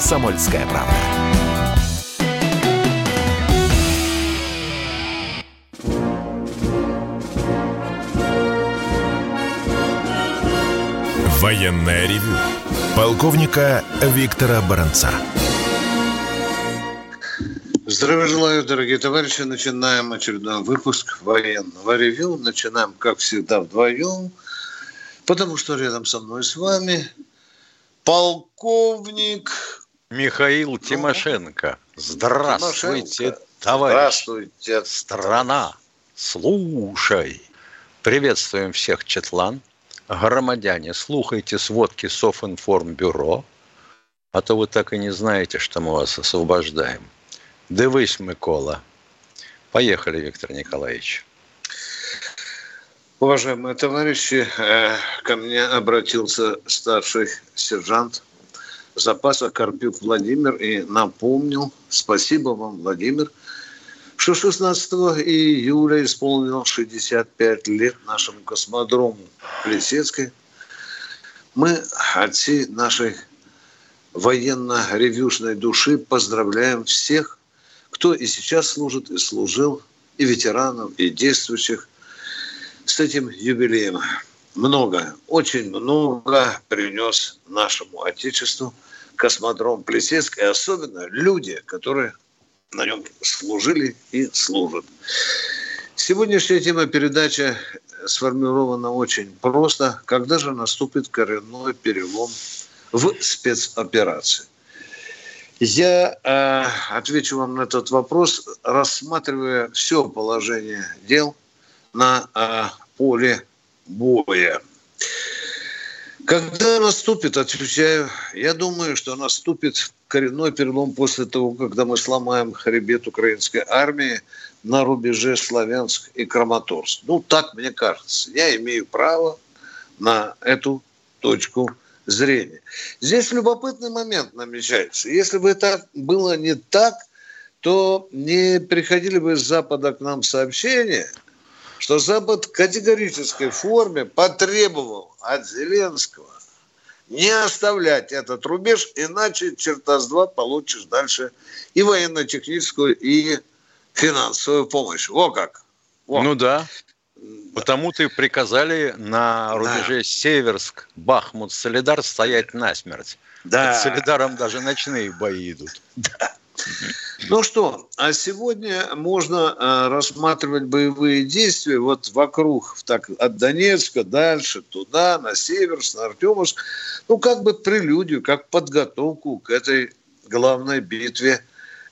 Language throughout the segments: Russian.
«Комсомольская правда». Военное ревю полковника Виктора Баранца. Здравия желаю, дорогие товарищи. Начинаем очередной выпуск военного ревю. Начинаем, как всегда, вдвоем, потому что рядом со мной с вами полковник Михаил Тимошенко. Здравствуйте, Тимошенко. товарищ. Здравствуйте. Страна, слушай. Приветствуем всех, Четлан. Громадяне, слухайте сводки Софинформбюро, а то вы так и не знаете, что мы вас освобождаем. Дивись, Микола. Поехали, Виктор Николаевич. Уважаемые товарищи, э, ко мне обратился старший сержант запаса Карпюк Владимир и напомнил, спасибо вам, Владимир, что 16 июля исполнилось 65 лет нашему космодрому Плесецкой. Мы от всей нашей военно-ревюшной души поздравляем всех, кто и сейчас служит, и служил, и ветеранов, и действующих с этим юбилеем. Много, очень много принес нашему Отечеству космодром Плесецк, и особенно люди, которые на нем служили и служат. Сегодняшняя тема передачи сформирована очень просто. Когда же наступит коренной перелом в спецоперации? Я э, отвечу вам на этот вопрос, рассматривая все положение дел на э, поле боя. Когда наступит, отвечаю, я думаю, что наступит коренной перелом после того, когда мы сломаем хребет украинской армии на рубеже Славянск и Краматорск. Ну, так мне кажется. Я имею право на эту точку зрения. Здесь любопытный момент намечается. Если бы это было не так, то не приходили бы с Запада к нам сообщения, что Запад в категорической форме потребовал от Зеленского не оставлять этот рубеж, иначе черта с два получишь дальше и военно-техническую, и финансовую помощь. Во как. Во. Ну да. Потому-то и приказали на рубеже Да. Северск, Бахмут, Солидар стоять насмерть. Да. Под Солидаром даже ночные бои идут. Ну что, а сегодня можно э, рассматривать боевые действия вот вокруг, так, от Донецка дальше, туда, на Северск, на Артемовск, ну как бы прелюдию, как подготовку к этой главной битве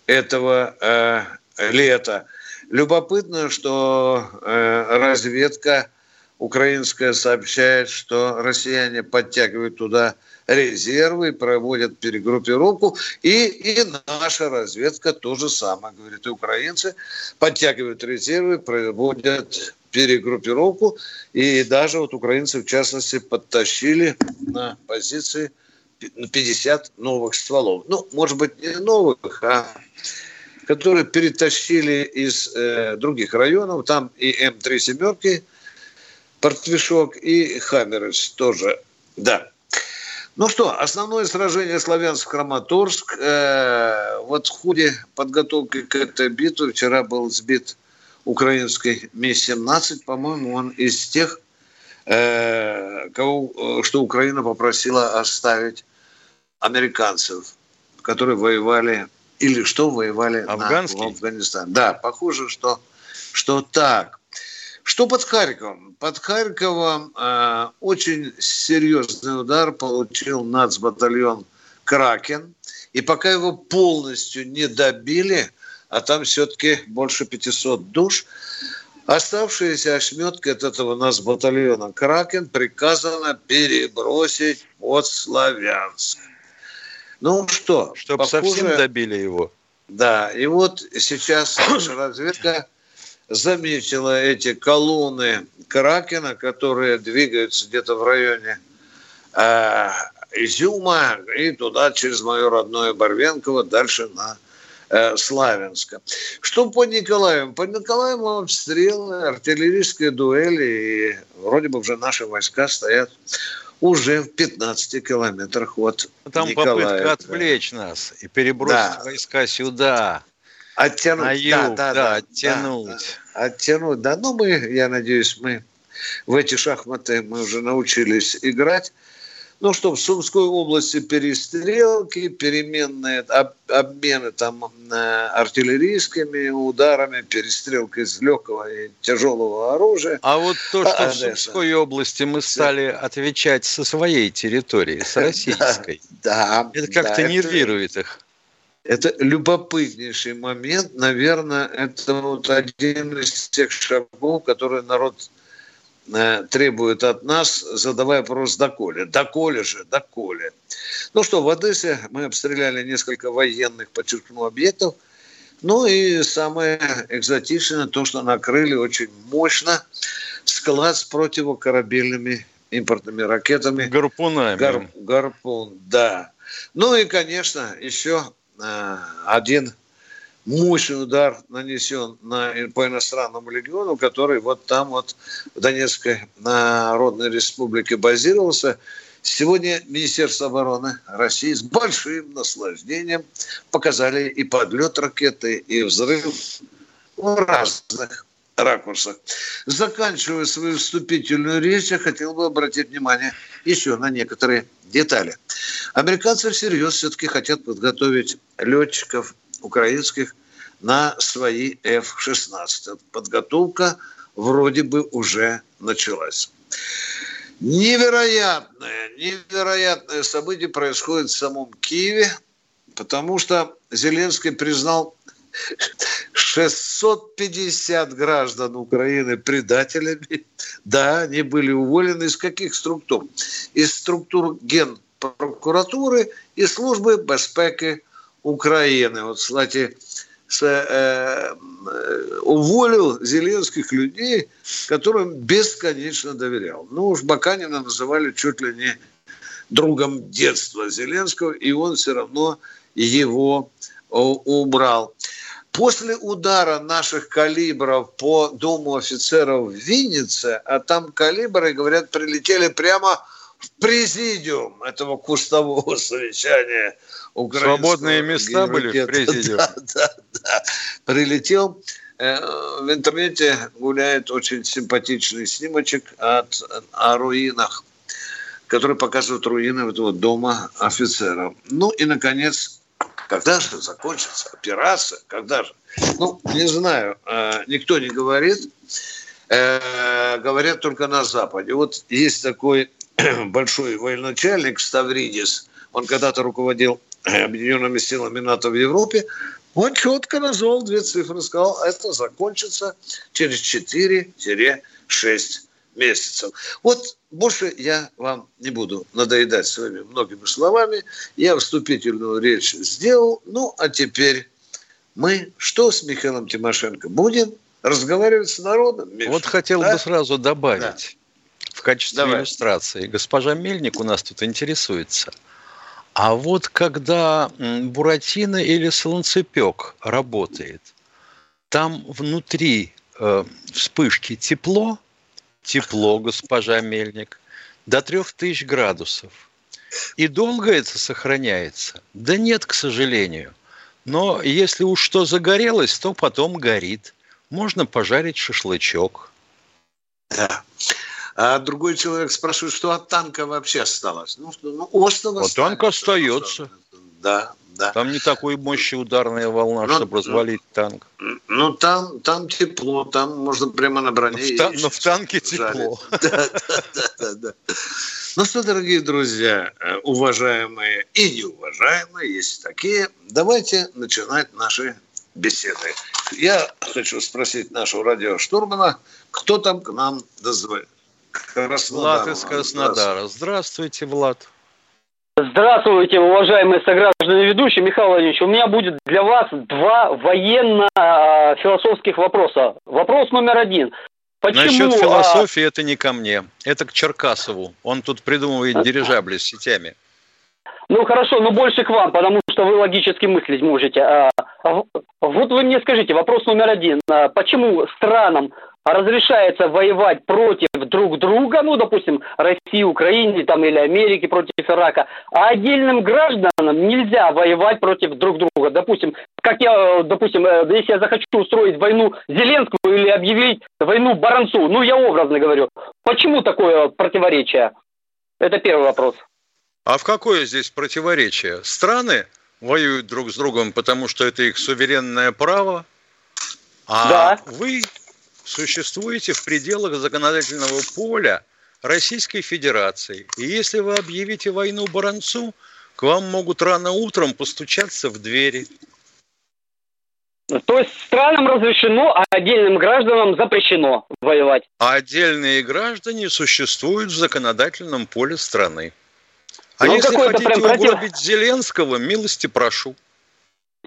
этого э, лета. Любопытно, что э, разведка украинская сообщает, что россияне подтягивают туда резервы, проводят перегруппировку, и, и наша разведка то же самое, говорит, и украинцы подтягивают резервы, проводят перегруппировку, и даже вот украинцы, в частности, подтащили на позиции 50 новых стволов. Ну, может быть, не новых, а которые перетащили из э, других районов. Там и М3 семерки, Портвишок и Хаммерыч тоже. Да. Ну что, основное сражение Славянск-Краматорск. Э, вот в ходе подготовки к этой битве вчера был сбит украинский Ми-17. По-моему, он из тех, э, кого, что Украина попросила оставить американцев, которые воевали или что воевали Афганский? на, в Афганистане. Да, похоже, что, что так. Что под Харьковом? Под Харьковом э, очень серьезный удар получил нацбатальон «Кракен». И пока его полностью не добили, а там все-таки больше 500 душ, оставшиеся ошметки от этого нацбатальона «Кракен» приказано перебросить под Славянск. Ну что, Чтобы совсем добили его. да, и вот сейчас наша разведка заметила эти колонны Кракена, которые двигаются где-то в районе э, Изюма и туда через мое родное Барвенково дальше на э, Славянска. Что по Николаеву? По Николаеву обстрелы, артиллерийские дуэли, и вроде бы уже наши войска стоят уже в 15 километрах от Там Николаева. попытка отвлечь нас и перебросить да. войска сюда. Оттянуть. На юг, да, да, да, оттянуть. Да, оттянуть, да. Ну, мы, я надеюсь, мы в эти шахматы мы уже научились играть. Ну, что в Сумской области перестрелки, переменные об, обмены там э, артиллерийскими ударами, перестрелка из легкого и тяжелого оружия. А вот то, что а, в Сумской области мы стали отвечать со своей территории, с российской, да, это как-то да, нервирует это... их. Это любопытнейший момент. Наверное, это вот один из тех шагов, которые народ Э, требует от нас, задавая вопрос «доколе?». «Доколе же? Доколе?». Ну что, в Одессе мы обстреляли несколько военных, подчеркну, объектов. Ну и самое экзотичное, то, что накрыли очень мощно склад с противокорабельными импортными ракетами. Гарпунами. Гар, гарпун, да. Ну и, конечно, еще один мощный удар нанесен на, по иностранному легиону, который вот там вот в Донецкой Народной Республике базировался. Сегодня Министерство обороны России с большим наслаждением показали и подлет ракеты, и взрыв разных ракурсах. Заканчивая свою вступительную речь, я хотел бы обратить внимание еще на некоторые детали. Американцы всерьез все-таки хотят подготовить летчиков украинских на свои F-16. Подготовка вроде бы уже началась. Невероятное, невероятное событие происходит в самом Киеве, потому что Зеленский признал 650 граждан Украины предателями. Да, они были уволены из каких структур? Из структур Генпрокуратуры и службы безпеки Украины. Вот, кстати, с, э, э, уволил зеленских людей, которым бесконечно доверял. Ну уж Баканина называли чуть ли не другом детства Зеленского, и он все равно его убрал. После удара наших калибров по Дому офицеров в Виннице, а там калибры, говорят, прилетели прямо в президиум этого кустового совещания Свободные места были в президиуме? Да, да, да. Прилетел. Э, в интернете гуляет очень симпатичный снимочек от, о руинах, который показывает руины этого дома офицеров. Ну и, наконец, когда же закончится операция? Когда же? Ну, не знаю, э, никто не говорит. Э, говорят только на Западе. Вот есть такой большой военачальник Ставридис, он когда-то руководил объединенными силами НАТО в Европе, он четко назвал две цифры, сказал, это закончится через 4-6 месяцев. Вот больше я вам не буду надоедать своими многими словами. Я вступительную речь сделал. Ну, а теперь мы что с Михаилом Тимошенко? Будем разговаривать с народом? Миша? Вот хотел да? бы сразу добавить да. в качестве Давай. иллюстрации. Госпожа Мельник у нас тут интересуется – а вот когда буратино или солнцепек работает, там внутри э, вспышки тепло, тепло, госпожа Мельник, до трех тысяч градусов. И долго это сохраняется? Да нет, к сожалению. Но если уж что загорелось, то потом горит. Можно пожарить шашлычок. Да. А другой человек спрашивает, что от танка вообще осталось. Ну, что, ну осталось. А танк остается. Да, да. Там не такой мощи ударная волна, ну, чтобы развалить танк. Ну, там, там тепло, там можно прямо на броне. Но в, та- но в танке тепло. Да, да, да, да, да. Ну что, дорогие друзья, э, уважаемые и неуважаемые, есть такие, давайте начинать наши беседы. Я хочу спросить нашего радиоштурмана, кто там к нам дозвонился. Краснодара. Влад из Краснодара. Здравствуйте, Влад. Здравствуйте, уважаемые сограждане ведущие. Михаил Владимирович, у меня будет для вас два военно-философских вопроса. Вопрос номер один. Почему, Насчет а, философии а... это не ко мне, это к Черкасову. Он тут придумывает дирижабли с сетями. Ну хорошо, но больше к вам, потому что вы логически мыслить можете. А, вот вы мне скажите, вопрос номер один. Почему странам разрешается воевать против друг друга, ну, допустим, России, Украины там, или Америки против Ирака, а отдельным гражданам нельзя воевать против друг друга. Допустим, как я, допустим, э, если я захочу устроить войну Зеленскому или объявить войну Баранцу, ну, я образно говорю, почему такое противоречие? Это первый вопрос. А в какое здесь противоречие? Страны воюют друг с другом, потому что это их суверенное право, а да. вы существуете в пределах законодательного поля Российской Федерации. И если вы объявите войну Баранцу, к вам могут рано утром постучаться в двери. То есть странам разрешено, а отдельным гражданам запрещено воевать. А отдельные граждане существуют в законодательном поле страны. А ну, если хотите прям угробить против... Зеленского, милости прошу.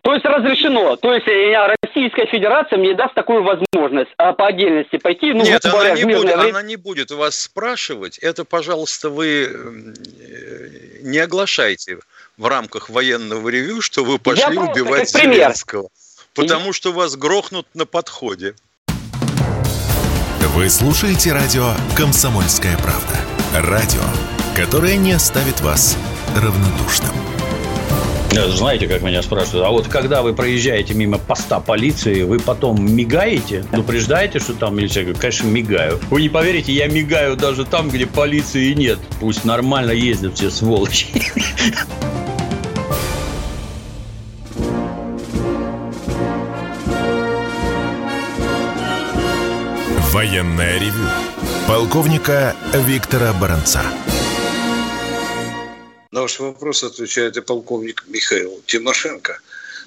То есть разрешено. То есть э, Российская Федерация мне даст такую возможность а по отдельности пойти. Ну, Нет, она не, будет, время... она не будет вас спрашивать. Это, пожалуйста, вы э, не оглашайте в рамках военного ревю, что вы пошли Я убивать Зеленского. Потому что вас грохнут на подходе. Вы слушаете радио «Комсомольская правда». Радио, которое не оставит вас равнодушным. Знаете, как меня спрашивают, а вот когда вы проезжаете мимо поста полиции, вы потом мигаете, предупреждаете, что там милиция? Я говорю, конечно, мигаю. Вы не поверите, я мигаю даже там, где полиции нет. Пусть нормально ездят все сволочи. Военная ревю. Полковника Виктора Баранца. На ваш вопрос отвечает и полковник Михаил Тимошенко.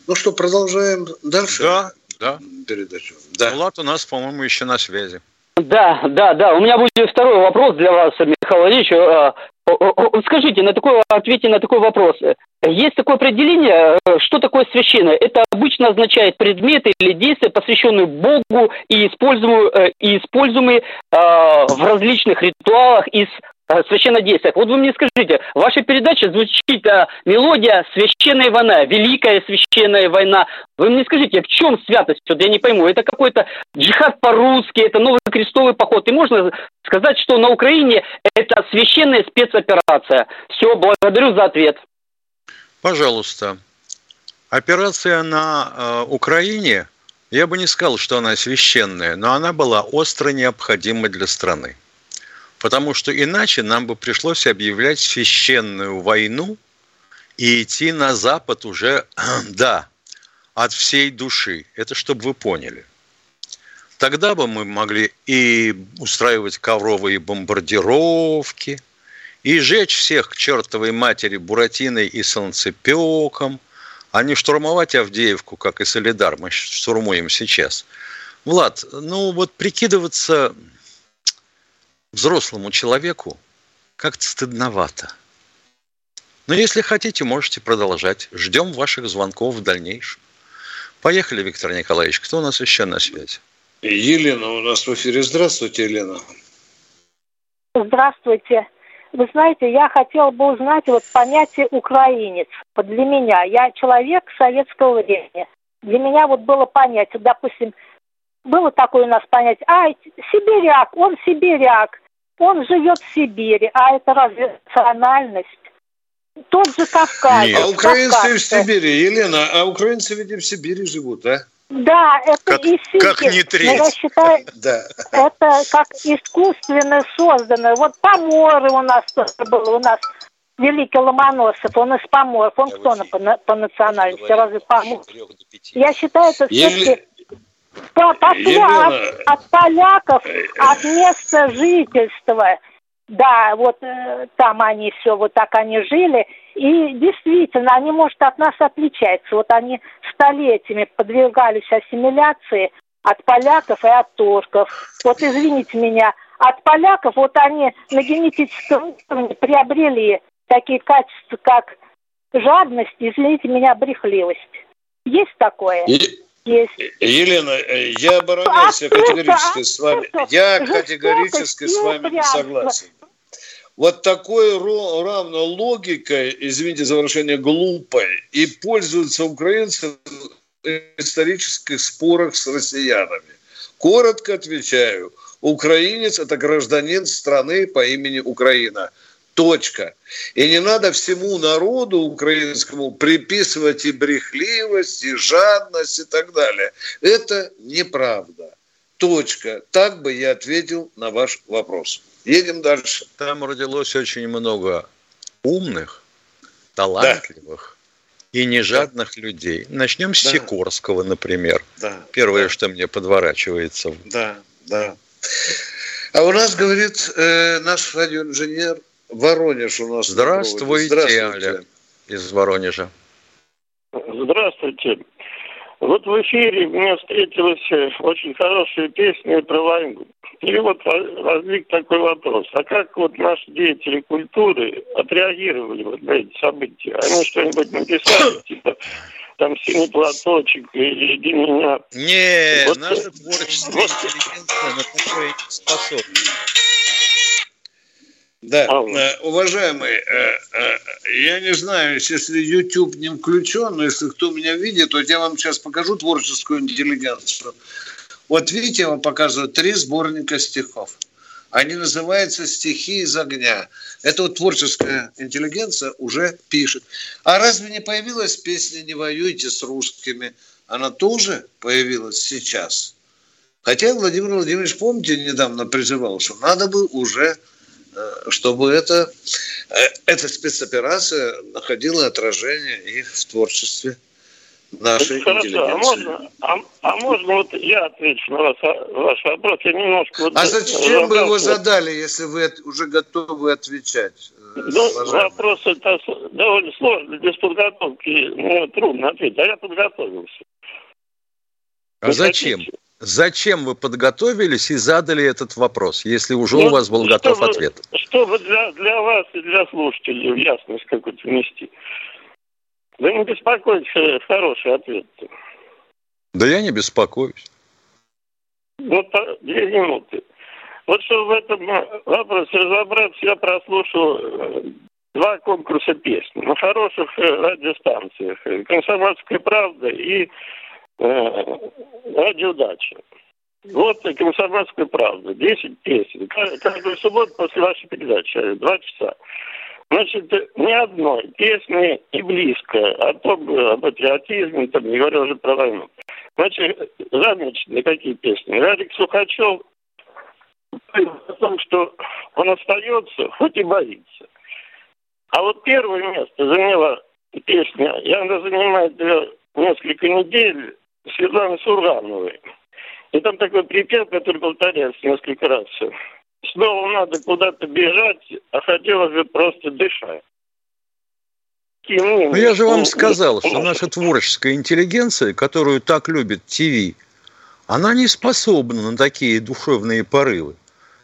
Ну что, продолжаем дальше? Да, да. Передачу. Да. Влад у нас, по-моему, еще на связи. Да, да, да. У меня будет второй вопрос для вас, Михаил Владимирович. А, скажите, на такой, ответьте на такой вопрос. Есть такое определение, э, что такое священное? Это обычно означает предметы или действия, посвященные Богу и используемые, э, и используемые э, в различных ритуалах из Э, священнодействиях. Вот вы мне скажите, в вашей передаче звучит а, мелодия «Священная война», «Великая священная война». Вы мне скажите, в чем святость? Вот я не пойму. Это какой-то джихад по-русски, это новый крестовый поход. И можно сказать, что на Украине это священная спецоперация. Все, благодарю за ответ. Пожалуйста. Операция на э, Украине, я бы не сказал, что она священная, но она была остро необходима для страны. Потому что иначе нам бы пришлось объявлять священную войну и идти на Запад уже, да, от всей души. Это чтобы вы поняли. Тогда бы мы могли и устраивать ковровые бомбардировки, и жечь всех к чертовой матери Буратиной и Солнцепеком, а не штурмовать Авдеевку, как и Солидар мы штурмуем сейчас. Влад, ну вот прикидываться взрослому человеку как-то стыдновато. Но если хотите, можете продолжать. Ждем ваших звонков в дальнейшем. Поехали, Виктор Николаевич. Кто у нас еще на связи? Елена у нас в эфире. Здравствуйте, Елена. Здравствуйте. Вы знаете, я хотела бы узнать вот понятие «украинец». Вот для меня, я человек советского времени. Для меня вот было понятие, допустим, было такое у нас понятие, а, сибиряк, он сибиряк. Он живет в Сибири, а это разве национальность? Тот же Кавказ. Нет. А украинцы Кавказцы. в Сибири, Елена, а украинцы ведь в Сибири живут, а? Да, это как, и Сибирь. Как не треть. я считаю, да. это как искусственно созданное. Вот поморы у нас тоже было, у нас Великий Ломоносов, он из поморов. Он я кто по, по национальности? Разве помор? Я считаю, это все-таки пошли от, от поляков, от места жительства. Да, вот э, там они все, вот так они жили. И действительно, они, может, от нас отличаются. Вот они столетиями подвергались ассимиляции от поляков и от турков. Вот извините меня, от поляков вот они на генетическом уровне приобрели такие качества, как жадность, извините меня, брехливость. Есть такое? Есть. Елена, э, я обороняюсь, я категорически с вами, я категорически с вами не согласен. Вот такой равно логикой, извините за выражение, глупой, и пользуются украинцы в исторических спорах с россиянами. Коротко отвечаю. Украинец – это гражданин страны по имени Украина. Точка. И не надо всему народу украинскому приписывать и брехливость, и жадность, и так далее. Это неправда. Точка. Так бы я ответил на ваш вопрос. Едем дальше. Там родилось очень много умных, талантливых да. и нежадных да. людей. Начнем с да. Сикорского, например. Да. Первое, да. что мне подворачивается. Да, да. А у нас, говорит э, наш радиоинженер, Воронеж у нас. Здравствуйте, Здравствуйте, Олег из Воронежа. Здравствуйте. Вот в эфире мне встретилась э, очень хорошая песня про войну. И вот возник такой вопрос. А как вот наши деятели культуры отреагировали вот на эти события? Они что-нибудь написали, типа там синий платочек и иди меня. Не, вот, наша творческая вот, интеллигенция на такое не способна. Да, а, э, уважаемый, э, э, я не знаю, если YouTube не включен, но если кто меня видит, то я вам сейчас покажу творческую интеллигенцию. Вот видите, я вам показываю три сборника стихов. Они называются «Стихи из огня». Это вот творческая интеллигенция уже пишет. А разве не появилась песня «Не воюйте с русскими»? Она тоже появилась сейчас. Хотя Владимир Владимирович, помните, недавно призывал, что надо бы уже чтобы это, э, эта спецоперация находила отражение и в творчестве нашей Хорошо, интеллигенции. А можно, а, а можно вот я отвечу на вас, ваш вопрос? Я немножко... Вот а зачем вы его задали, если вы уже готовы отвечать? Э, ну, вопрос это довольно сложный, без подготовки ну, трудно ответить, а я подготовился. А зачем? Хотите? Зачем вы подготовились и задали этот вопрос, если уже ну, у вас был готов чтобы, ответ? Чтобы для, для вас и для слушателей ясность какую-то внести. Да не беспокойтесь, э, хороший ответ. Да я не беспокоюсь. Вот две минуты. Вот чтобы в этом э, вопросе разобраться, я прослушал э, два конкурса песни на хороших радиостанциях. «Комсомольская правда» и э, радиодача. Вот «Комсомольская правда». Десять песен. Каждую субботу после вашей передачи. Два часа. Значит, ни одной песни и близко о том, о патриотизме, там, не говоря уже про войну. Значит, замечательные какие песни. Радик Сухачев о том, что он остается, хоть и боится. А вот первое место заняла песня, и она занимает несколько недель, Светланы Сургановой. И там такой припев, который повторяется несколько раз. Снова надо куда-то бежать, а хотелось бы просто дышать. Ну, я же вам сказал, что наша творческая интеллигенция, которую так любит ТВ, она не способна на такие душевные порывы.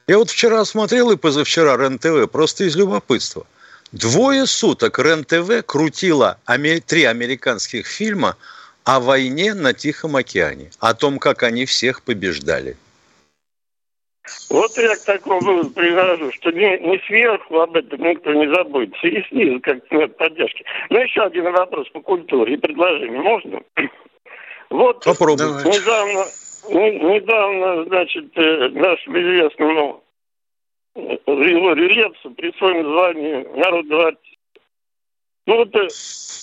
Я вот вчера смотрел и позавчера РЕН-ТВ просто из любопытства. Двое суток РЕН-ТВ крутила три американских фильма – о войне на Тихом океане, о том, как они всех побеждали. Вот я к такому прихожу, что не, не сверху об этом никто не забудется, и снизу как-то нет поддержки. Ну, еще один вопрос по культуре и предложение. Можно? Вот Попробуйте. недавно, недавно, значит, э, нашему известному Григорию Лепсу присвоено звание народного артиста. Ну вот э,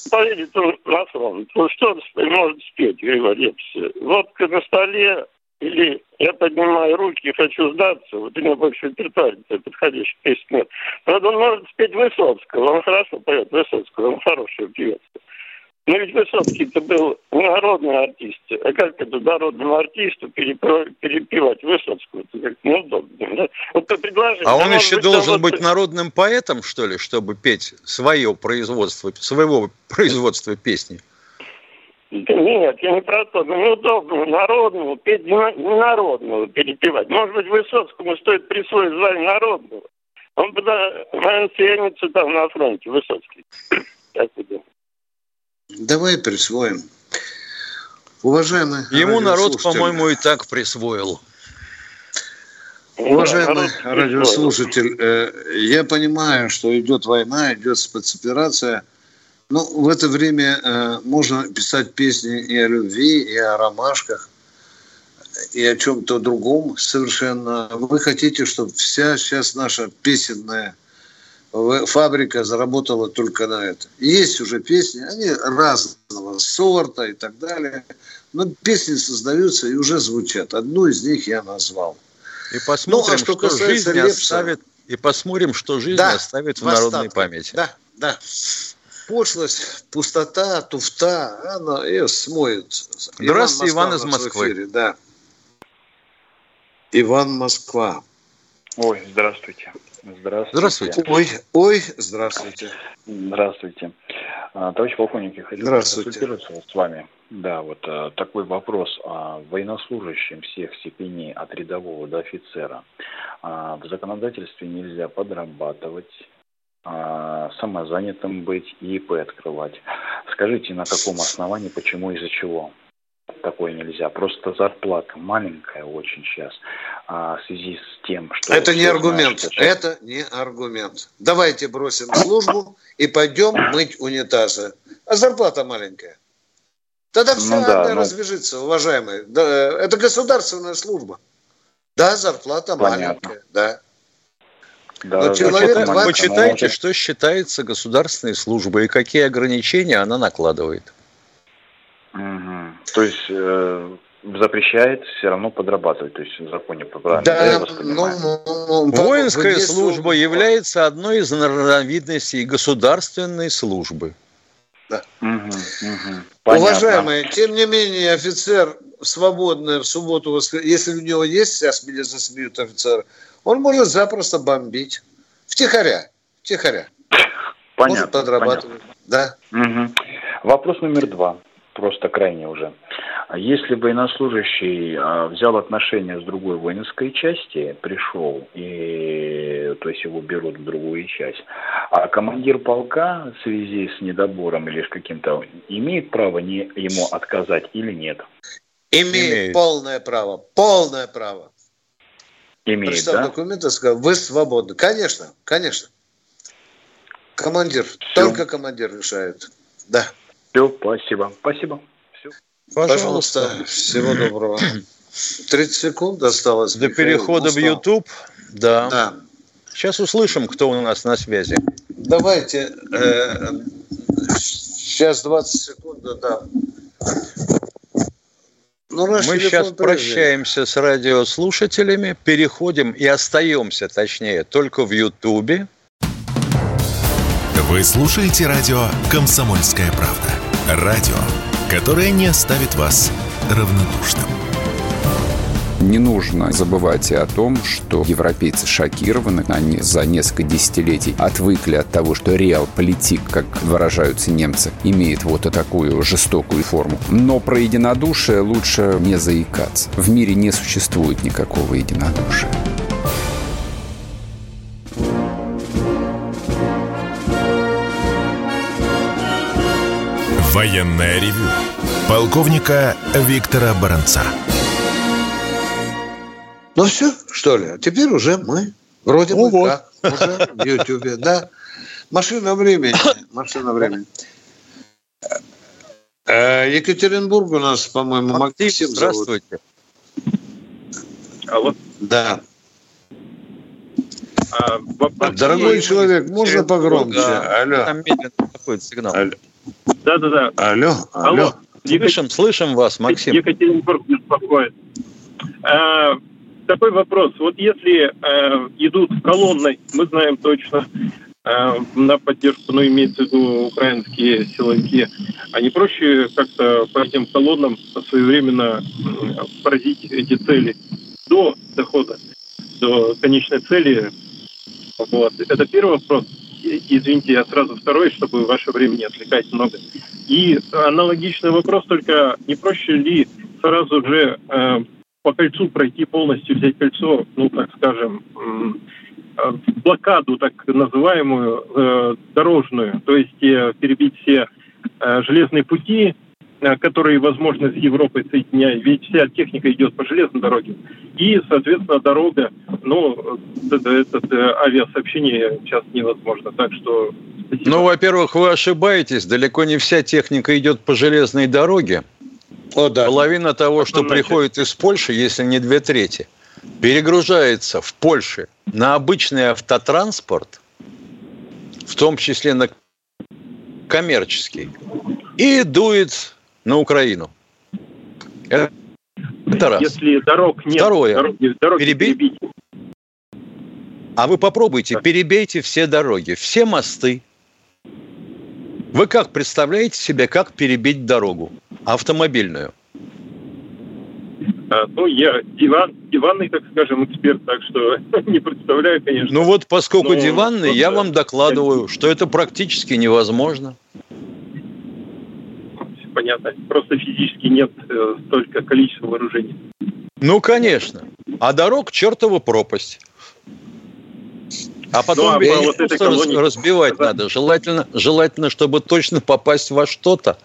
поедет он на фронт. Ну что он может спеть, Григорий? Водка на столе, или я поднимаю руки и хочу сдаться, вот у него больше репертуар подходящих песен нет. Правда, он может спеть Высоцкого, он хорошо поет Высоцкого, он хороший певец. Но ведь Высоцкий-то был не народный артист. А как это народному артисту перепевать Высоцкого? Это как неудобно. Да? Вот предложение. А он еще быть, должен вот... быть народным поэтом, что ли, чтобы петь свое производство, своего производства песни? Нет, я не про то. Но неудобно народному петь не народного перепевать. Может быть, Высоцкому стоит присвоить звание народного. Он, наверное, ценится там на фронте, Высоцкий. Как вы думаете? Давай присвоим. Уважаемый Ему народ, по-моему, и так присвоил. Уважаемый радиослушатель, э, я понимаю, что идет война, идет спецоперация. Но в это время э, можно писать песни и о любви, и о ромашках. и о чем-то другом совершенно. Вы хотите, чтобы вся сейчас наша песенная фабрика заработала только на это. Есть уже песни, они разного сорта и так далее. Но песни создаются и уже звучат. Одну из них я назвал. И посмотрим, ну, а что, что жизнь Лепса, оставит, и посмотрим, что жизнь да, оставит в народной памяти. Да, да. Пошлость, пустота, туфта, она ее смоет. Здравствуйте, Иван, Иван из Москвы. Эфире, да. Иван Москва. Ой, здравствуйте. Здравствуйте. Здравствуйте. Ой, ой, здравствуйте. Здравствуйте. А, товарищ полковник, я хотел консультироваться с вами. Да, вот а, такой вопрос. А, военнослужащим всех степеней от рядового до офицера в законодательстве нельзя подрабатывать, самозанятым быть и ИП открывать. Скажите, на каком основании, почему, из-за чего? Такое нельзя. Просто зарплата маленькая очень сейчас. А в связи с тем, что... Это не аргумент. Знают, что... Это не аргумент. Давайте бросим службу и пойдем мыть унитазы. А зарплата маленькая. Тогда вся ну, да, но... Ну. разбежится, уважаемые. Да, это государственная служба. Да, зарплата Понятно. маленькая, да. Да, Но человек почитайте, почитайте, что считается государственной службой и какие ограничения она накладывает. Угу. То есть э, запрещает все равно подрабатывать, то есть в законе правильно. Да, ну, ну, ну, Воинская если... служба является одной из разновидностей государственной службы. Да. Угу, угу. Уважаемые, тем не менее, офицер свободный в субботу, если у него есть, сейчас меня засмеют офицеры, он может запросто бомбить. Втихаря. Втихаря. Понятно. Может подрабатывать. Понятно. Да. Угу. Вопрос номер два просто крайне уже. Если военнослужащий а, взял отношения с другой воинской части, пришел, и, то есть его берут в другую часть, а командир полка в связи с недобором или с каким-то имеет право не, ему отказать или нет? Имеет, имеет. полное право, полное право. Имеет, Представь да? документы, сказал, вы свободны. Конечно, конечно. Командир, Все. только командир решает. Да. Все, спасибо. Спасибо. Все. Пожалуйста. Пожалуйста. Всего доброго. 30 секунд осталось. До перехода в YouTube. Да. да. Сейчас услышим, кто у нас на связи. Давайте. Э, сейчас 20 секунд, да. Ну, Мы сейчас прощаемся с радиослушателями, переходим и остаемся, точнее, только в Ютубе. Вы слушаете радио «Комсомольская правда». Радио, которое не оставит вас равнодушным. Не нужно забывать и о том, что европейцы шокированы. Они за несколько десятилетий отвыкли от того, что реал-политик, как выражаются немцы, имеет вот такую жестокую форму. Но про единодушие лучше не заикаться. В мире не существует никакого единодушия. Военное ревю полковника Виктора Баранца. Ну все, что ли? А теперь уже мы. Вроде ну, бы вот. как. Уже в Ютьюбе, да. Машина времени. Машина времени. Э, Екатеринбург у нас, по-моему, Максим, Максим здравствуйте. Алло. Да. А, Дорогой человек, можно погромче? Алло. Там медленно какой-то сигнал. Алло. Да-да-да. Алло, алло. алло. Слышим, слышим вас, Максим. Екатеринбург беспокоит. А, такой вопрос. Вот если а, идут колонной, мы знаем точно, а, на поддержку, ну, имеется в виду украинские силовики, а не проще как-то по этим колоннам своевременно поразить эти цели до дохода, до конечной цели? Вот. Это первый вопрос извините, я сразу второй, чтобы ваше время не отвлекать много. И аналогичный вопрос, только не проще ли сразу же э, по кольцу пройти полностью, взять кольцо, ну, так скажем, э, блокаду, так называемую, э, дорожную, то есть э, перебить все э, железные пути, которые возможно с Европой соединяют, ведь вся техника идет по железной дороге. И, соответственно, дорога, ну, это, это, это авиасообщение сейчас невозможно. Так что... Спасибо. Ну, во-первых, вы ошибаетесь. Далеко не вся техника идет по железной дороге. О, да. Половина того, что значит? приходит из Польши, если не две трети, перегружается в Польше на обычный автотранспорт, в том числе на коммерческий, и дует на Украину. Это, это раз. Если дорог нет, Второе. Дороги Перебей... А вы попробуйте, да. перебейте все дороги, все мосты. Вы как представляете себе, как перебить дорогу автомобильную? А, ну, я диван, диванный, так скажем, эксперт, так что не представляю, конечно. Ну вот, поскольку Но, диванный, я вам докладываю, что это практически невозможно. Понятно. Просто физически нет э, столько количества вооружений. Ну, конечно. А дорог чертова пропасть. А потом ну, а вот просто колонии... разбивать да. надо. Желательно, желательно, чтобы точно попасть во что-то.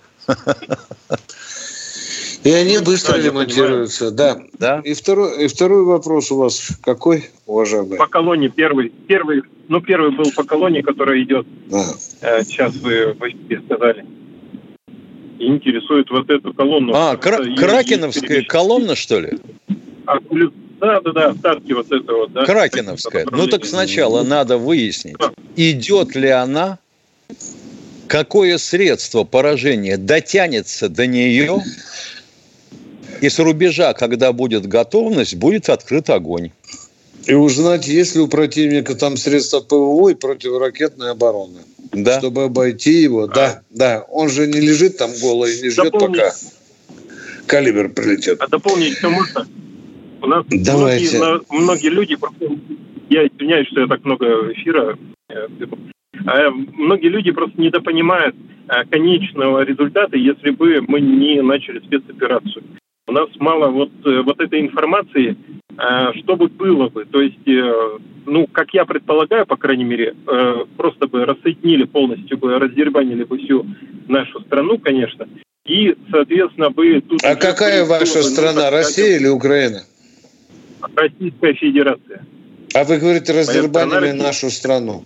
И они быстро да, ремонтируются, да. да. И второй, и второй вопрос у вас какой, уважаемый? По колонии первый, первый, ну первый был по колонии, которая идет. Да. Э, сейчас вы в эфире сказали. И интересует вот эту колонну. А, кра- Кракеновская колонна, что ли? А, да, да, да, остатки вот этого вот. Да, Кракеновская. Ну так сначала надо выяснить, идет ли она, какое средство поражения дотянется до нее, и с рубежа, когда будет готовность, будет открыт огонь. И узнать, есть ли у противника там средства ПВО и противоракетной обороны. Да. Чтобы обойти его. А. Да, да. Он же не лежит там голый, не ждет, Дополнить. пока калибр прилетит. А дополнить что можно? У нас Давайте. многие, многие люди, я извиняюсь, что я так много эфира э, а многие люди просто недопонимают э, конечного результата, если бы мы не начали спецоперацию. У нас мало вот, э, вот этой информации, что бы было бы. То есть, ну, как я предполагаю, по крайней мере, просто бы рассоединили полностью, бы раздербанили бы всю нашу страну, конечно, и, соответственно, бы... Тут а какая ваша страна, Россия или Украина? Российская Федерация. А вы говорите, раздербанили нашу страну.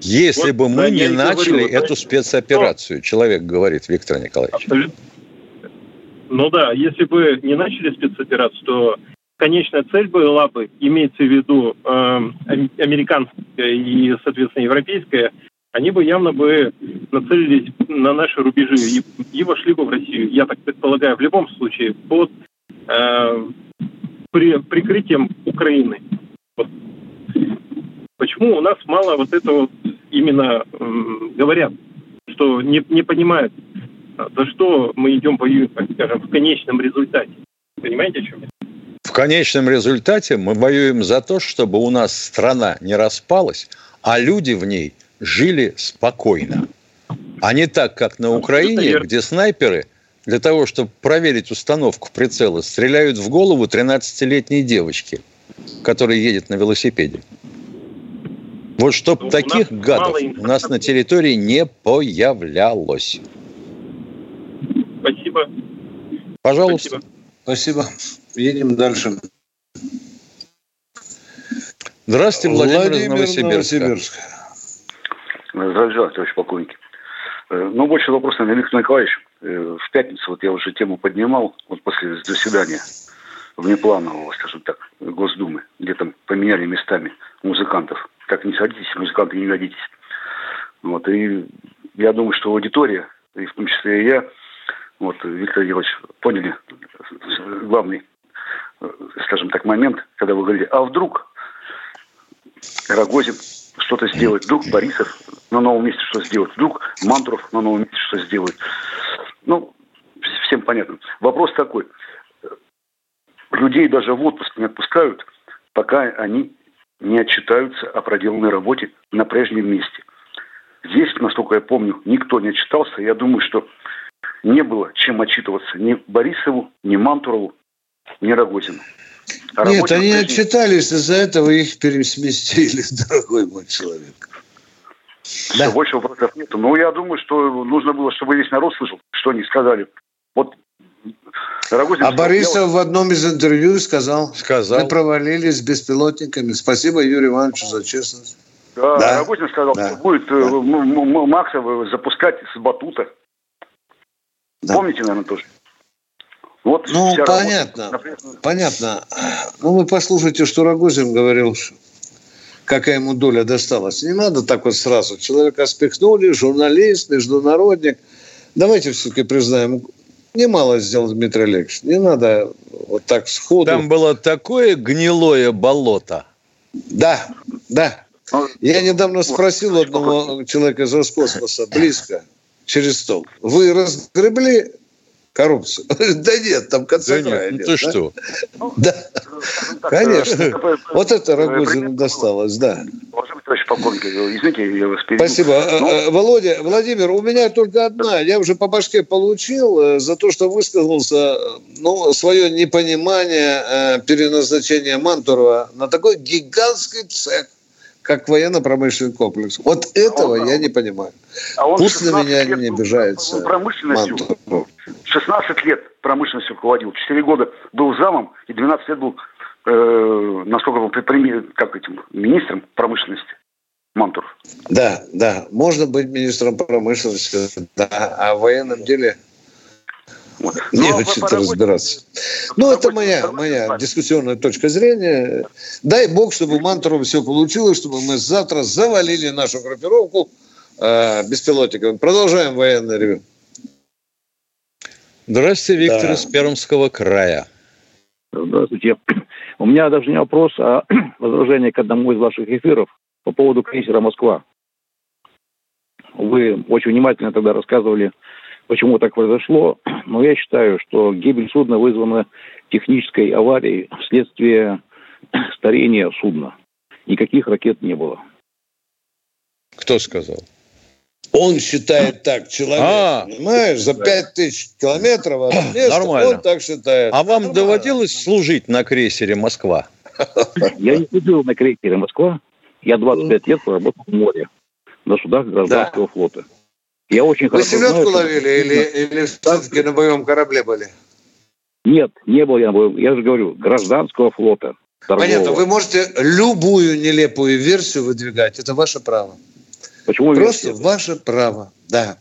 Если вот, бы мы не начали говорю, эту спецоперацию, человек говорит, Виктор Николаевич. Абсолютно. Ну да, если бы не начали спецоперацию, то конечная цель была бы, имеется в виду э, американская и, соответственно, европейская, они бы явно бы нацелились на наши рубежи и, и вошли бы в Россию. Я так предполагаю, в любом случае, под э, при, прикрытием Украины. Вот. Почему у нас мало вот этого именно э, говорят, что не, не понимают, за что мы идем воюем, так скажем, в конечном результате. Понимаете, о чем я? В конечном результате мы воюем за то, чтобы у нас страна не распалась, а люди в ней жили спокойно. А не так, как на Украине, где снайперы – для того, чтобы проверить установку прицела, стреляют в голову 13-летней девочки, которая едет на велосипеде. Вот чтоб ну, таких гадов у нас на территории не появлялось. Спасибо. Пожалуйста. Спасибо. Едем дальше. Здравствуйте, Владимир, Владимир Новосибирск. Новосибирск. Здравствуйте, товарищ полковник. Э, ну, больше вопрос, наверное, Виктор Николаевич. Э, в пятницу вот я уже тему поднимал, вот после заседания внепланового, скажем так, Госдумы, где там поменяли местами музыкантов. Так не садитесь, музыканты не годитесь. Вот, и я думаю, что аудитория, и в том числе и я, вот, Виктор Юрьевич, поняли главный, скажем так, момент, когда вы говорили, а вдруг Рогозин что-то сделать, вдруг Борисов на новом месте что сделать, вдруг Мантуров на новом месте что сделает. Ну, всем понятно. Вопрос такой. Людей даже в отпуск не отпускают, пока они не отчитаются о проделанной работе на прежнем месте. Здесь, насколько я помню, никто не отчитался. Я думаю, что не было чем отчитываться ни Борисову, ни Мантурову, ни Рогозину. А Нет, они прежнем... отчитались, из-за этого их пересместили, дорогой мой человек. Да. Больше вопросов нет. Но я думаю, что нужно было, чтобы весь народ слышал, что они сказали. Вот Рогозин а Борисов в одном из интервью сказал, сказал, мы провалились с беспилотниками. Спасибо Юрию Ивановичу за честность. Да, да. Рогозин сказал, да. что будет да. Макса запускать с батута. Да. Помните, наверное, тоже? Вот ну, понятно, работа, понятно. Ну, вы послушайте, что Рогозин говорил, какая ему доля досталась. Не надо так вот сразу. Человека спихнули, журналист, международник. Давайте все-таки признаем, немало сделал Дмитрий Олегович. Не надо вот так сходу. Там было такое гнилое болото. Да, да. Ну, Я недавно спросил одного человека из Роскосмоса, близко, через стол. Вы разгребли коррупцию? Да нет, там конца да нет, ну ты что? Да, конечно. Вот это Рогозину досталось, да. Извините, я вас Спасибо. Ну, э, Володя, Владимир, у меня только одна. Я уже по башке получил э, за то, что высказался ну, свое непонимание э, переназначения Мантурова на такой гигантский цех как военно-промышленный комплекс. Вот этого а я не понимаю. А он Пусть на меня не обижается. Промышленностью, 16 лет промышленностью руководил, 4 года был замом и 12 лет был, э, насколько был как этим, министром промышленности. Мантур. Да, да, можно быть министром промышленности, да, а в военном деле вот. Не ну, очень разбираться. Ну, это моя, моя дискуссионная точка зрения. Дай бог, чтобы у Мантурова все получилось, чтобы мы завтра завалили нашу группировку э, беспилотниками. Продолжаем военный ревю. Здравствуйте, Виктор да. из Пермского края. Здравствуйте. У меня даже не вопрос, а возражение к одному из ваших эфиров по поводу крейсера «Москва». Вы очень внимательно тогда рассказывали почему так произошло, но я считаю, что гибель судна вызвана технической аварией вследствие старения судна. Никаких ракет не было. Кто сказал? Он считает так, человек, а, понимаешь, за пять тысяч километров от места Нормально. он так считает. А вам Нормально. доводилось служить на крейсере «Москва»? Я не служил на крейсере «Москва». Я 25 лет проработал в море на судах гражданского да. флота. Я очень Вы селедку знаю, ловили или, или все-таки на боевом корабле были? Нет, не был я на боевом. Я же говорю, гражданского флота. Торгового. Понятно. Вы можете любую нелепую версию выдвигать. Это ваше право. Почему Просто версия? ваше право, да.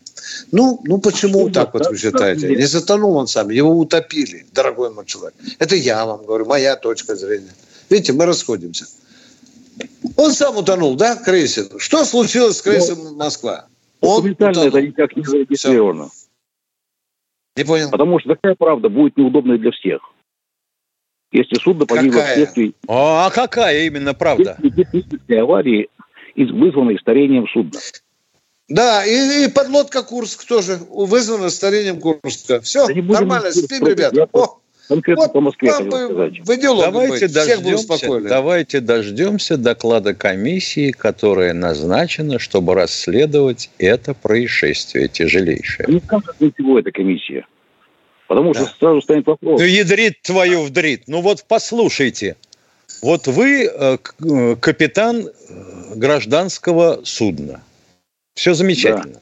Ну, ну почему ну, так да, вот вы считаете? Да, не затонул он сам, его утопили, дорогой мой человек. Это я вам говорю, моя точка зрения. Видите, мы расходимся. Он сам утонул, да, крейсер? Что случилось с крейсером ну, Москва? Документально это никак не зарегистрировано. Не понял. Потому что такая правда будет неудобной для всех. Если судно погибло вследствие... А, а какая именно правда? Технической аварии, вызванной старением судна. Да, и, и подлодка Курск тоже вызвана старением Курска. Все, да нормально, спим, ребята. О, Конкретно вот по Москве хотел сказать. Давайте дождемся, давайте дождемся доклада комиссии, которая назначена, чтобы расследовать это происшествие тяжелейшее. Не скажет ничего эта комиссия. Потому да. что сразу станет вопрос. Ну, ядрит твою вдрит. Ну вот послушайте. Вот вы э, э, капитан э, гражданского судна. Все замечательно. Да.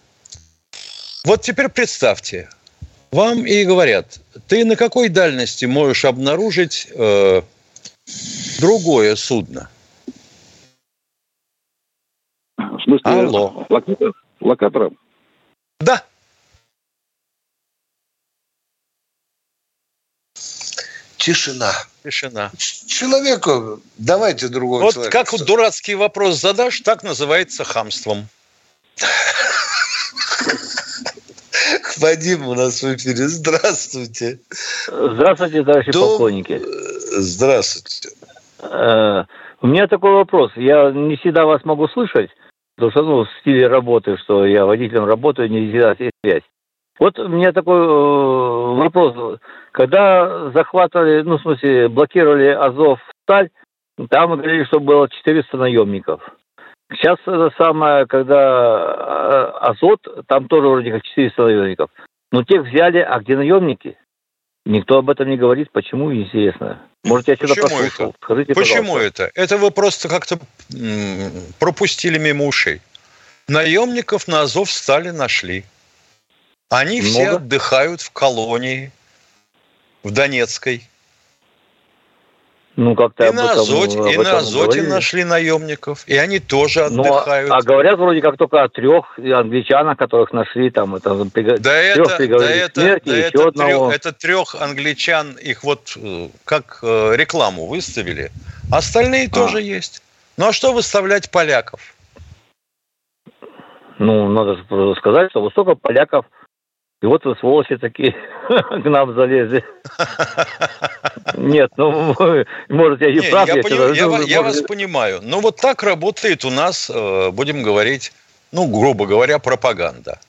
Вот теперь представьте, вам и говорят, ты на какой дальности можешь обнаружить э, другое судно? В смысле? Алло. Локатор? Локатором? Да. Тишина. Тишина. Человеку давайте другого вот человека. Вот как дурацкий вопрос задашь, так называется хамством. Вадим у нас в эфире. Здравствуйте. Здравствуйте, товарищи Дом... полковники. Здравствуйте. Э, у меня такой вопрос. Я не всегда вас могу слышать, потому что ну, в стиле работы, что я водителем работаю, не всегда есть связь. Вот у меня такой э, вопрос. Когда захватывали, ну, в смысле, блокировали Азов сталь, там говорили, что было 400 наемников. Сейчас это самое, когда э, Азот, там тоже вроде как 400 наемников. Но тех взяли, а где наемники? Никто об этом не говорит. Почему, интересно. Может, я что-то прослушал. Это? Скажите, Почему пожалуйста. это? Это вы просто как-то пропустили мимо ушей. Наемников на Азов стали нашли. Они Много? все отдыхают в колонии в Донецкой. Ну, как-то И на этом- Азоте, и на Азоте говорили. нашли наемников, и они тоже Ну, а- отдыхают. а, говорят вроде как только о трех англичанах, которых нашли, там, это, Да трех это, да приговорили это, смерти, да еще это, одного. трех, это трех англичан, их вот э, как э, рекламу выставили. Остальные тоже есть. Ну а что выставлять поляков? Ну, надо сказать, что столько поляков, и вот сволочи такие к нам залезли. Нет, ну, может, я не Не, прав. я, я поним- что-то- я ну, ва- я вас понимаю. Но вот так работает у нас, э, будем говорить, ну, грубо говоря, пропаганда.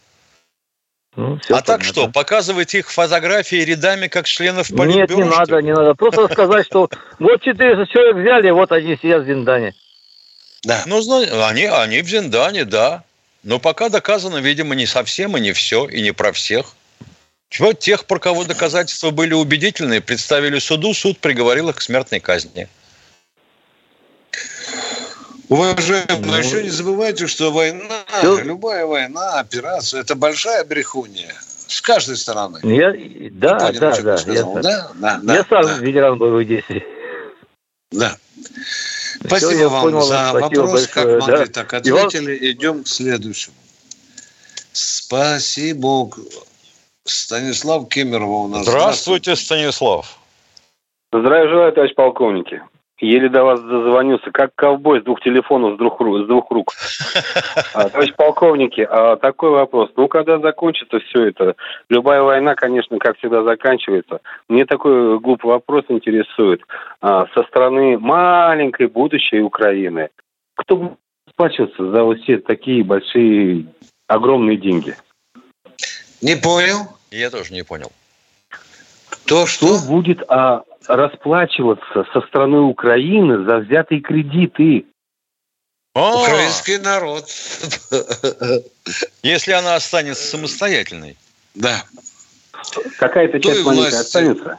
ну, а так понятно. что, показывать их фотографии рядами как членов Нет, политбюро? не что надо, не надо. Просто сказать, что вот 400 человек взяли, вот они сидят в Зиндане. Да. Ну, они, они в Зиндане, да. Но пока доказано, видимо, не совсем и не все, и не про всех. Чего тех, про кого доказательства были убедительные, представили суду, суд приговорил их к смертной казни. Уважаемые, Ну, еще не забывайте, что война, Всё. любая война, операция, это большая брехунья с каждой стороны. Я, да, Понял, да, да. я сказал, я, да? Да, да, я сам да. ветеран боевых действий. Да. Спасибо я вам понял, за спасибо вопрос. Как большое, могли, да. так И ответили. Идем к следующему. Спасибо. Станислав Кемерова у нас. Здравствуйте, Станислав. Здравия желаю, товарищ полковники. Еле до вас дозвонился, как ковбой с двух телефонов, с двух, с двух рук. А, товарищ полковники, а такой вопрос. Ну, когда закончится все это? Любая война, конечно, как всегда, заканчивается. Мне такой глупый вопрос интересует. А, со стороны маленькой будущей Украины, кто будет расплачиваться за вот все такие большие, огромные деньги? Не понял. Я тоже не понял. То, что будет а, расплачиваться со стороны Украины за взятые кредиты? А, Украинский народ. Если она останется самостоятельной. Да. Какая-то Той часть маленькая власти. останется?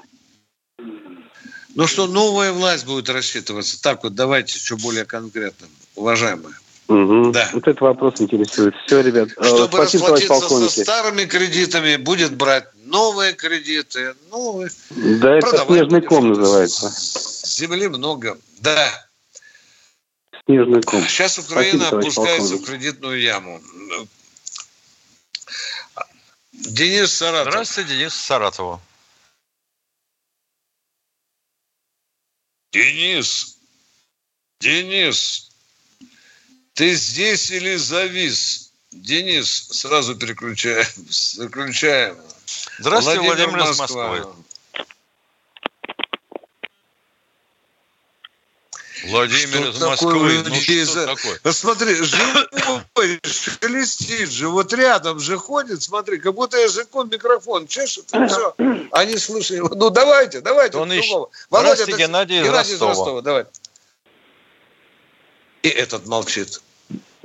Ну что, новая власть будет рассчитываться. Так вот, давайте еще более конкретно, уважаемые. Угу. Да. Вот этот вопрос интересует. Все, ребят. э, Чтобы Спасибо, товарищ расплатиться со старыми кредитами, будет брать новые кредиты, новые. Да, это снежный ком называется. Земли много. Да. Снежный ком. Сейчас Украина Спасибо, опускается в кредитную яму. Денис Саратов. Здравствуйте, Денис Саратова. Денис, Денис, ты здесь или завис? Денис, сразу переключаем. Переключаем. Здравствуйте, Владимир из Москвы. Владимир из Что такое Москвы. у Ну что за- такое? Посмотри, живой, шелестит же, вот рядом же ходит, смотри, как будто языком микрофон чешет, и все. Они слышали. Ну, давайте, давайте. Он ищет. другого. Здравствуйте, так- Геннадий из Геннадий Ростова. давай. И этот молчит.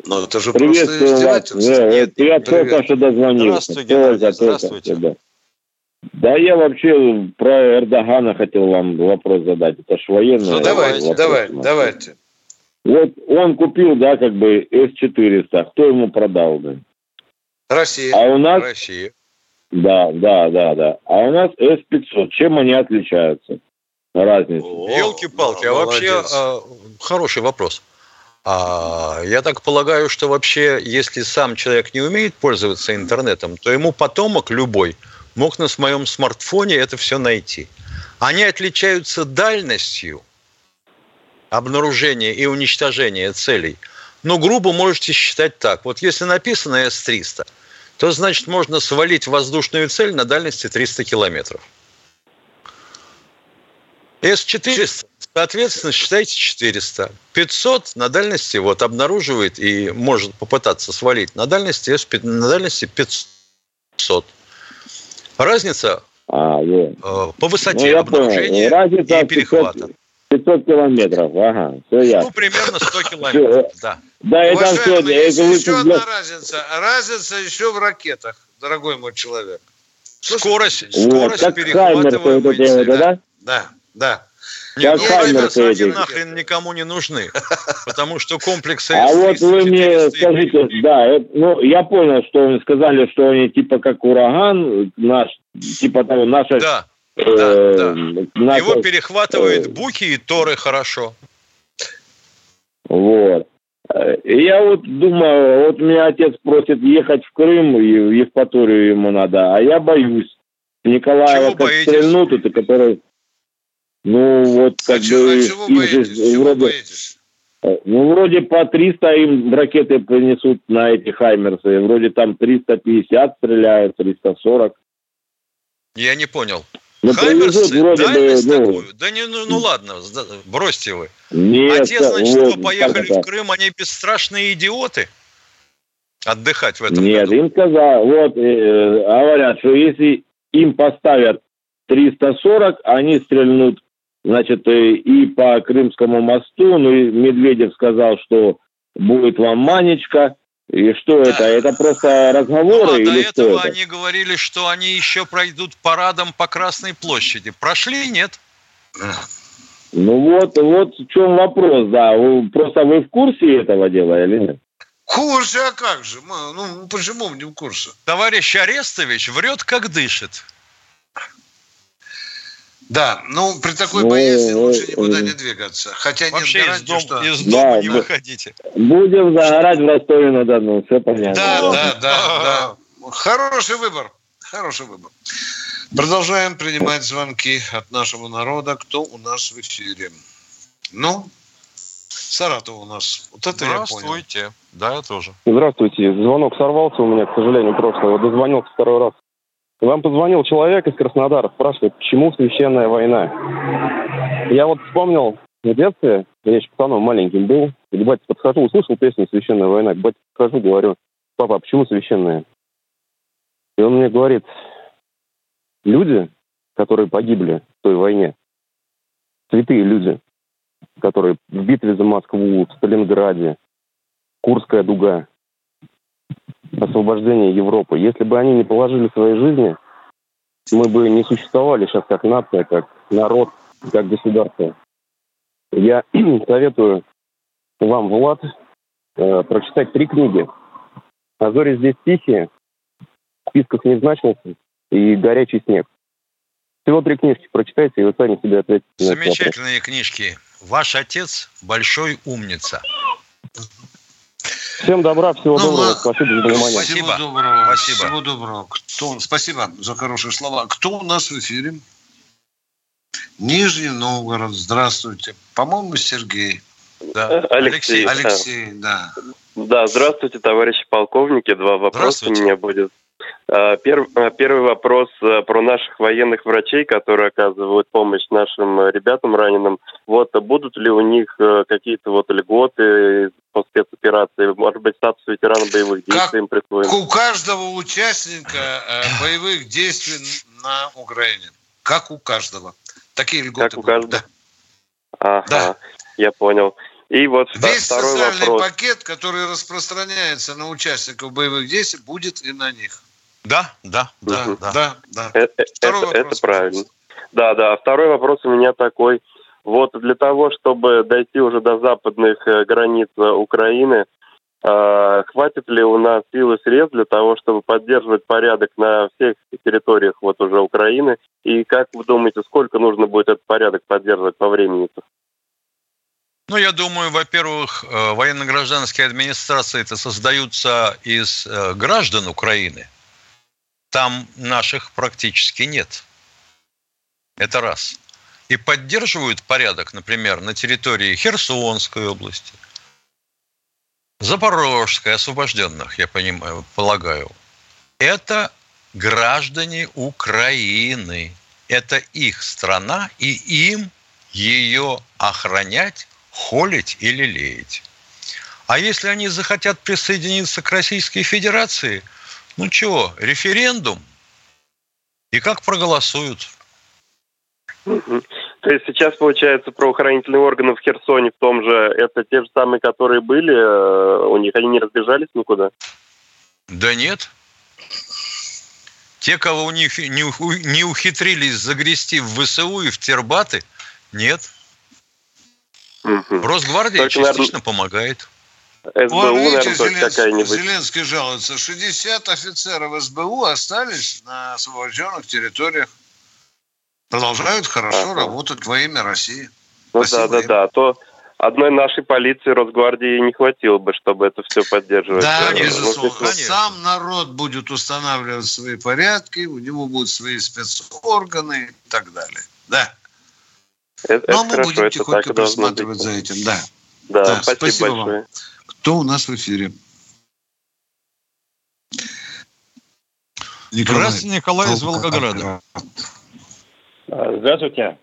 Ну, это же Приветствую просто издевательство. Да, Нет, вот я привет. только что дозвонился. Здравствуй, Геннадий, Только, только здравствуйте. сюда. Да я вообще про Эрдогана хотел вам вопрос задать. Это ж военный Ну, давайте, вопрос. давайте, давайте. Вот он купил, да, как бы С-400. Кто ему продал, да? Россия. А у нас... Россия. Да, да, да, да. А у нас С-500. Чем они отличаются? Разница. Елки-палки, а вообще а, хороший вопрос. А, я так полагаю, что вообще, если сам человек не умеет пользоваться интернетом, то ему потомок любой мог на своем смартфоне это все найти. Они отличаются дальностью обнаружения и уничтожения целей. Ну, грубо можете считать так. Вот если написано С-300, то значит можно свалить воздушную цель на дальности 300 километров. С-400, соответственно, считайте 400. 500 на дальности вот обнаруживает и может попытаться свалить на дальности, на дальности 500. Разница А, вот. э, по высоте Ну, обнаружения. Разница и 500, перехвата. 500 километров. Ага, все Ну, ясно. примерно 100 километров, да. Да, есть это вы еще одна разница. Разница еще в ракетах, дорогой мой человек. Скорость, скорость перехватываемой цели. вот, да? Да, да. Не, ну, Хаймер Хаймерсы эти. нахрен никому не нужны, потому что комплексы А вот С-300, вы мне 400 и скажите, да, это- ну, я понял, что вы сказали, что они типа как ураган, наш, типа того, наша Да. э, на- Его перехватывает э, Буки и Торы хорошо. Вот. Э, Я вот думаю, вот меня отец просит ехать в Крым, и в Евпаторию ему надо, а я боюсь. Николаева Чего как боитесь? стрельнут, это который... Ну, вот как А чего, бы... а чего их же боитесь? Чего вроде- боитесь? Э, Ну, вроде по 300 им ракеты принесут на эти «Хаймерсы». Вроде там 350 стреляют, 340. Я не понял. Ну, Хаймерсы, вроде бы, ну, такую? Да не, ну, ну ладно, бросьте вы. Нет, а те, значит, вот, что поехали в Крым, они бесстрашные идиоты? Отдыхать в этом Нет, году. им сказал, вот, э, говорят, что если им поставят 340, они стрельнут, значит, э, и по Крымскому мосту, ну и Медведев сказал, что будет вам манечка, и что это? Это просто разговоры Ну, а до или что этого это? они говорили, что они еще пройдут парадом по Красной площади. Прошли, нет? Ну вот, вот в чем вопрос, да. Вы- просто вы в курсе этого дела или нет? В курсе, а как же? Ну, почему мы не в курсе? Товарищ Арестович врет, как дышит. Да, ну, при такой Ну, боязни лучше э, никуда э. не двигаться. Хотя Вообще нет из, гарантии, дом- что... из Да, дома не да. выходите. Будем загорать в Ростове-на-Дону, все понятно. Да, да, да, да. Хороший выбор. Хороший выбор. Продолжаем принимать звонки от нашего народа. Кто у нас в эфире? Ну, Саратов у нас. Вот это я понял. Здравствуйте. Да, я тоже. Здравствуйте. Звонок сорвался у меня, к сожалению, прошлого. Дозвонился второй раз. Вам позвонил человек из Краснодара, спрашивает, почему священная война. Я вот вспомнил в детстве, я еще пацаном маленьким был, и батя подхожу, услышал песню «Священная война», к батя подхожу, говорю, папа, а почему священная? И он мне говорит, люди, которые погибли в той войне, святые люди, которые в битве за Москву, в Сталинграде, Курская дуга, освобождение Европы. Если бы они не положили свои жизни, мы бы не существовали сейчас как нация, как народ, как государство. Я советую вам, Влад, э, прочитать три книги. «А здесь тихие», в списках не значился, и «Горячий снег». Всего три книжки прочитайте, и вы сами себе ответите. Замечательные книжки. Ваш отец большой умница. Всем добра, всего Ну, доброго, ладно. спасибо за внимание. Всего доброго. Спасибо. Всего доброго. Кто... Спасибо за хорошие слова. Кто у нас в эфире? Нижний Новгород. Здравствуйте. По-моему, Сергей. Да. Алексей. Алексей, да. Да, здравствуйте, товарищи полковники. Два вопроса у меня будет. Пер- а, Первый вопрос а, про наших военных врачей, которые оказывают помощь нашим э, ребятам раненым. Вот а будут ли у них э, какие-то вот льготы по спецоперации? Может быть, статус ветерана боевых действий им присвоен? У каждого участника э, боевых действий на Украине. Как у каждого. Такие льготы Как у будут, каждого? Ага, я понял. И вот Весь второй социальный вопрос. пакет, который распространяется на участников боевых действий, будет и на них. Да, да, да, Мгм. да. Да, да. Э- э, Второй это, вопрос, это правильно. Да, да. Второй вопрос у меня такой. Вот для того, чтобы дойти уже до западных э, границ Украины, э, хватит ли у нас сил и средств для того, чтобы поддерживать порядок на всех территориях вот уже Украины? И как вы думаете, сколько нужно будет этот порядок поддерживать по времени? -то? Ну, я думаю, во-первых, военно-гражданские администрации это создаются из э, граждан Украины. Там наших практически нет. Это раз. И поддерживают порядок, например, на территории Херсонской области, Запорожской, освобожденных, я понимаю, полагаю. Это граждане Украины. Это их страна, и им ее охранять, холить или леять. А если они захотят присоединиться к Российской Федерации, ну чего, референдум? И как проголосуют? То есть сейчас, получается, правоохранительные органы в Херсоне в том же, это те же самые, которые были э, у них, они не разбежались никуда? Да нет. Те, кого у них не, не ухитрились загрести в ВСУ и в Тербаты, нет. Росгвардия Только, наверное, частично помогает. СБУ, Вот видите, наверное, какая-нибудь. Зеленский жалуется. 60 офицеров СБУ остались на освобожденных территориях. продолжают хорошо работать во имя России. Ну Спасибо да, да, им. да. А то одной нашей полиции, Росгвардии не хватило бы, чтобы это все поддерживать. Да, Ну, безусловно. конечно. Сам народ будет устанавливать свои порядки, у него будут свои спецорганы и так далее. Да. Это, Но это мы хорошо, будем тихонько присматривать быть. за этим, да. Да, Да, спасибо, спасибо вам. Кто у нас в эфире? Николай. Здравствуйте, Николай из Волгограда. А, Здравствуйте.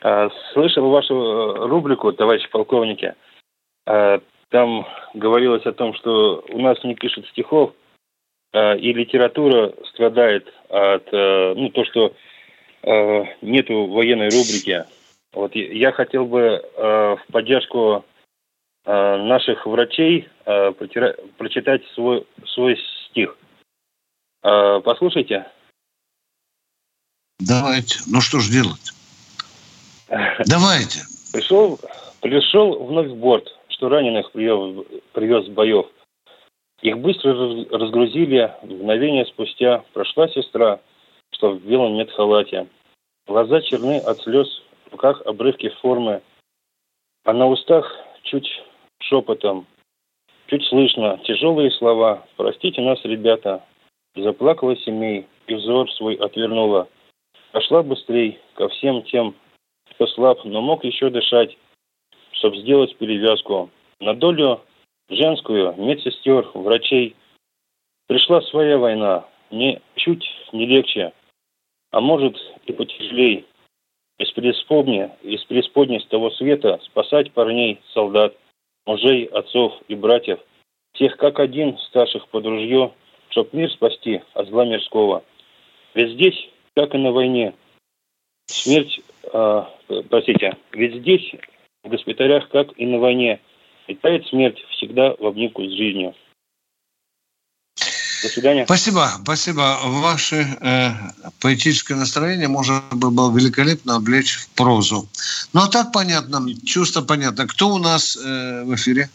А, Слышал вашу э, рубрику, товарищи полковники. А, Там говорилось о том, что у нас не пишут стихов, и литература страдает от э, ну, то, что э, нету военной рубрики. Вот я- хотел бы в поддержку наших врачей э, прочитать свой, свой стих. Э, Послушайте. Давайте. Ну что ж делать? Давайте. Пришел, пришел вновь в борт, что раненых привез, привез с боев. Их быстро раз- разгрузили, мгновение спустя прошла сестра, что в белом нет халате. Глаза черны от слез, в руках обрывки формы, а на устах чуть шепотом, чуть слышно тяжелые слова «Простите нас, ребята». Заплакала семей и взор свой отвернула. Пошла быстрей ко всем тем, кто слаб, но мог еще дышать, чтоб сделать перевязку. На долю женскую, медсестер, врачей пришла своя война, не чуть не легче, а может и потяжелей. Из преисподни, из преисподней с того света спасать парней, солдат, мужей, отцов и братьев, тех как один, старших под ружье, чтоб мир спасти от зла мирского. Ведь здесь, как и на войне, смерть, э, простите, ведь здесь, в госпиталях, как и на войне, летает смерть всегда в обнимку с жизнью. До свидания. Спасибо, спасибо. Ваше э, поэтическое настроение можно бы было великолепно облечь в прозу. Ну а так понятно, чувство понятно. Кто у нас э, в эфире?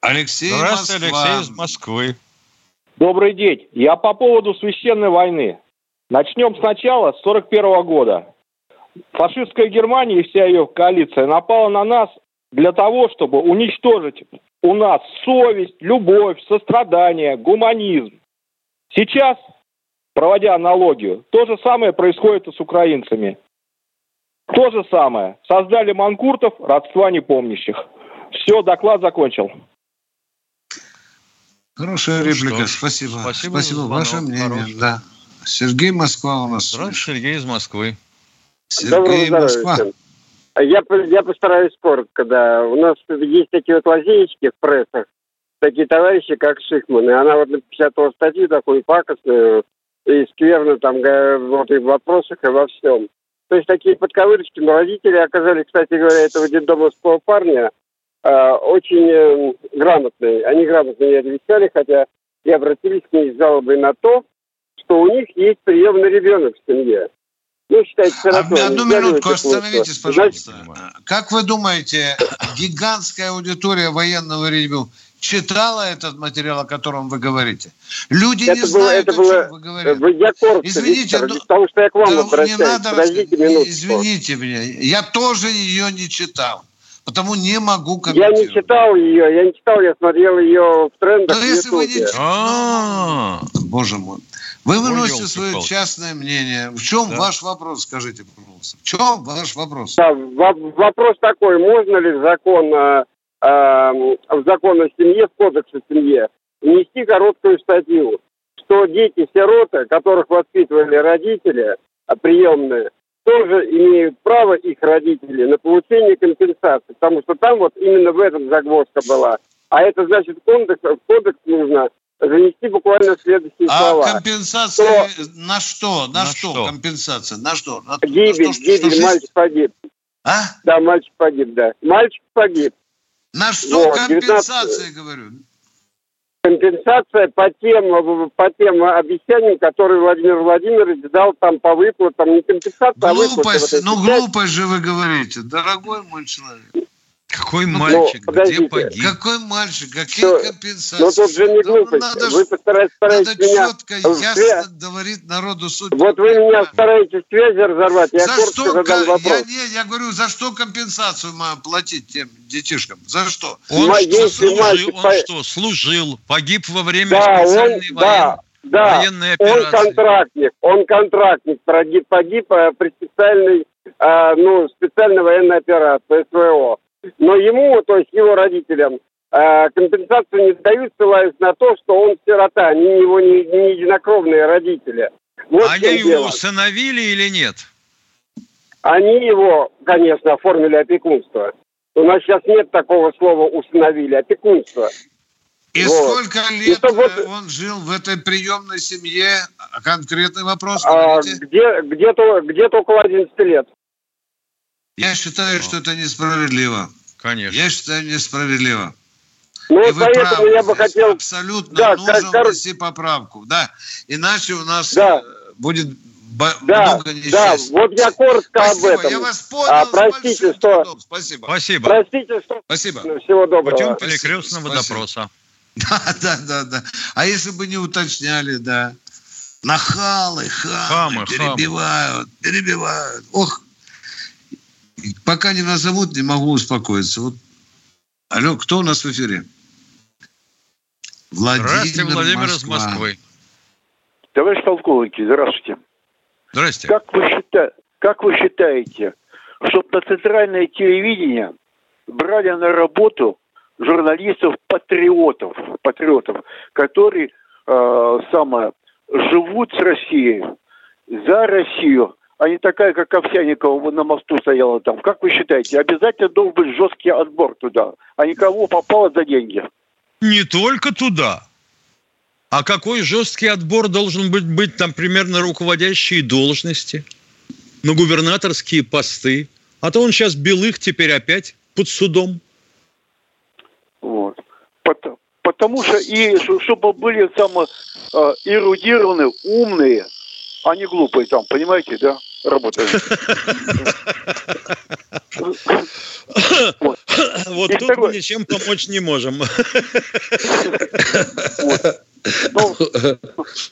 Алексей Здравствуйте, Москва. Алексей из Москвы. Добрый день. Я по поводу священной войны. Начнем сначала, с 41 года. Фашистская Германия и вся ее коалиция напала на нас для того, чтобы уничтожить у нас совесть, любовь, сострадание, гуманизм. Сейчас, проводя аналогию, то же самое происходит и с украинцами. То же самое. Создали манкуртов, родства непомнящих. Все, доклад закончил. Хорошая Ну реплика, что спасибо. спасибо Спасибо, за ваше мнение. хороший. Да. Сергей Москва у нас. Здравствуйте, Сергей из Москвы. Сергей Москва. здоровья. Я, я постараюсь коротко, да. У нас есть такие вот лазеечки в прессах, такие товарищи, как Шихман. И она вот напечатала статью такую пакостную и скверно там вот и в вопросах, и во всем. То есть такие подковырочки, но родители оказались, кстати говоря, этого детдомовского парня э, очень э, грамотные. Они грамотно ей отвечали, хотя и обратились к ней с жалобой на то, что у них есть приемный ребенок в семье. Ну, считайте, сиротой. Одну Они минутку, это остановитесь, пожалуйста. Как вы думаете, гигантская аудитория военного ревю читала этот материал, о котором вы говорите? Люди Это не было- знают, это о было- чем вы говорите. Я коротко, Извините, Виктор, ну, потому что я к вам да обращаюсь. не надо Подождите рас- минутку. Извините меня, я тоже ее не читал, потому не могу Я комментировать. не читал ее, я не читал, я смотрел ее в трендах в если вы не читали, боже мой. Вы выносите свое частное мнение. В чем Да. ваш вопрос, скажите, пожалуйста? В чем ваш вопрос? Да, во- вопрос такой, можно ли в закон, э, э, в закон о семье, в кодекс о семье, внести короткую статью, что дети-сироты, которых воспитывали родители, а, приемные, тоже имеют право их родители на получение компенсации, потому что там вот именно в этом загвоздка была. А это значит, в кодекс, в кодекс нужно занести буквально следующие А слова. компенсация на что? На, что? компенсация? На что? На, на Гибель, что, что гибель, жизнь- мальчик погиб. А? Да, мальчик погиб, да. Мальчик погиб. На что Вот, 19 компенсация, говорю? Компенсация по тем, по тем обещаниям, которые Владимир Владимирович дал там по выплатам. Не компенсация, а выплаты. Глупость, эти ну пять. глупость же вы говорите, дорогой мой человек. Какой Ну, мальчик? Где подождите. погиб? Какой мальчик? Какие Что? компенсации? Ну тут же не ну, глупость. надо Вы постараетесь, стараетесь Надо меня... четко, в ясно говорить народу суть. Вот вы меня стараетесь связи разорвать. Я за что? задам вопрос. Я, не, я говорю, за что компенсацию мам платить тем детишкам? За что? Он что, служил, мальчик он по- что, служил, погиб во время Да, он, специальной да, да, военной он операции. контрактник, он контрактник, погиб, погиб э, при специальной, э, ну, специальной военной операции СВО. Но ему, то есть его родителям, э, компенсацию не дают, ссылаясь на то, что он сирота, они его не, не единокровные родители. Вот Они его дело. усыновили или нет? Они его, конечно, оформили опекунство. У нас сейчас нет такого слова «установили», опекунство. И Вот. сколько И лет чтоб вот, э, он жил в этой приемной семье? Конкретный вопрос. а, говорите. где, где-то, где-то около 11 лет. Я считаю, что это несправедливо. Конечно. Я считаю несправедливо. Ну, И вот вы поэтому правы, я бы хотел... Абсолютно Да, нужно кор- внести поправку. Да. Иначе у нас Да. э, будет бо- Да, много да, несчастья. вот я коротко Спасибо, об этом. я вас понял. А, простите, что... трудом. Спасибо. Спасибо. Простите, что... Спасибо. Ну, Всего доброго. Путем перекрестного спасибо. допроса. Да, да, да, да. А если бы не уточняли, да. Нахалы, хамы, Хамы, хамы. перебивают, перебивают. Ох, пока не назовут, не могу успокоиться. Вот. Алло, кто у нас в эфире? Владимир, Здравствуйте, Владимир из Москва. Москвы. Товарищ полковники, здравствуйте. Здрасте. Как вы, счита... как вы считаете, чтобы на центральное телевидение брали на работу журналистов-патриотов, патриотов, которые э, самое, живут с Россией, за Россию, а не такая, как Овсяникова на мосту стояла там. Как вы считаете, обязательно должен быть жесткий отбор туда, а никого попало за деньги? Не только туда. А какой жесткий отбор должен быть, быть там примерно руководящие должности, на губернаторские посты? А то он сейчас белых теперь опять под судом. Вот. Пот- Потому что и чтобы были самые э, эрудированные, умные, а не глупые там, понимаете, да, работают. Вот И тут мы ничем помочь не можем.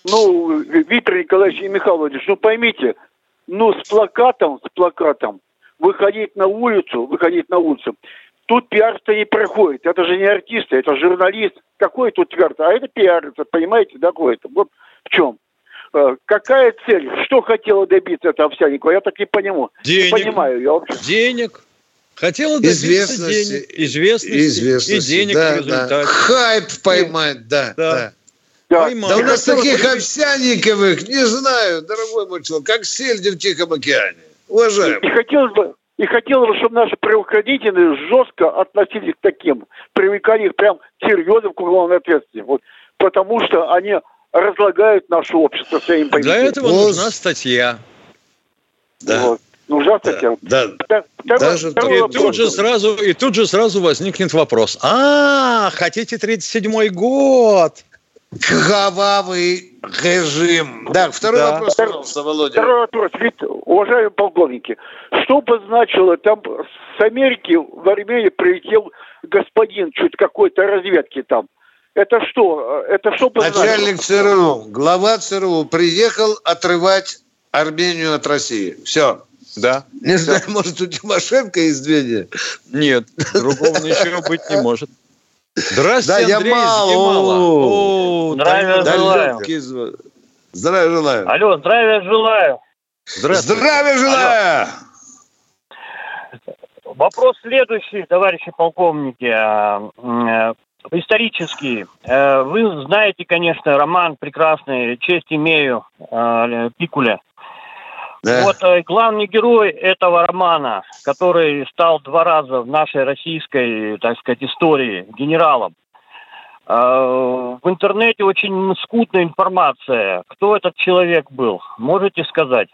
Ну, Виктор Николаевич Михайлович, ну поймите, ну с плакатом, с плакатом выходить на улицу, выходить на улицу, тут пиар-то не проходит. Это же не артисты, это журналист. Какой тут пиар А это пиарится, понимаете, да, какой-то. Вот в чем. Э, Какая цель? Что хотела добиться эта Овсяникова? Я так не понимаю. Денег. Не понимаю я вообще. Денег. Хотела добиться Известности. денег, известности, Известности, и денег да, в результате. да. Хайп поймать, да, Да. да. Да, Да у нас таких бы- овсяниковых, не знаю, дорогой мой человек, как сельди в Тихом океане. Уважаемый. И хотелось бы, и хотелось бы, чтобы наши правоохранители жестко относились к таким, привлекали их прям серьезно к уголовной ответственности. Вот, потому что они разлагают наше общество своим Для поведением. этого нужна статья. Вот. Нужна статья. Да. Второй- Даже второй И вопрос. тут, же сразу, и тут же сразу возникнет вопрос. А, хотите 37-й год? Кровавый режим. Да, второй Да. вопрос, пожалуйста, Володя. Второй вопрос. Ведь, уважаемые полковники, что бы значило, там с Америки в Армению прилетел господин чуть какой-то разведки там. Это что? Это что бы Начальник? ЦРУ, глава ЦРУ приехал отрывать Армению от России. Все. Да. Не знаю, может, у Тимошенко есть звенья? Нет, другого ничего быть не может. Да, Здравствуйте, я Андрей из мало. О, Здравия да- желаю. Здравия желаю. Алло, здравия желаю. Здравствуйте. Здравия желаю! Вопрос следующий, товарищи полковники, э, э, Вы знаете, конечно, роман прекрасный «Честь имею» э, Пикуля. Да. Вот э, главный герой этого романа, который стал два раза в нашей российской, так сказать, истории генералом. В интернете очень скудная информация. Кто этот человек был? Можете сказать?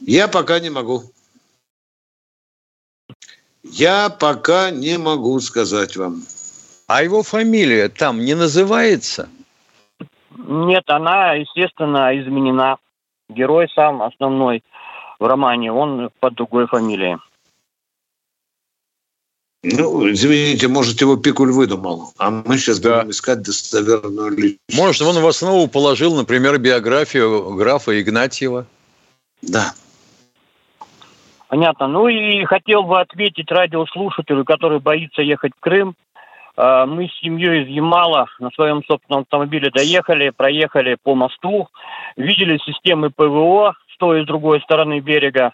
Я пока не могу. Я пока не могу сказать вам. А его фамилия там не называется? Нет, она, естественно, изменена. Герой сам основной в романе, он под другой фамилией. Ну, извините, может, его Пикуль выдумал, а мы сейчас да. будем искать достоверную личность. Может, он в основу положил, например, биографию графа Игнатьева. Да. Понятно. Ну и хотел бы ответить радиослушателю, который боится ехать в Крым. А, мы с семьей из Ямала на своем собственном автомобиле доехали, проехали по мосту, видели системы ПВО с той и с другой стороны берега,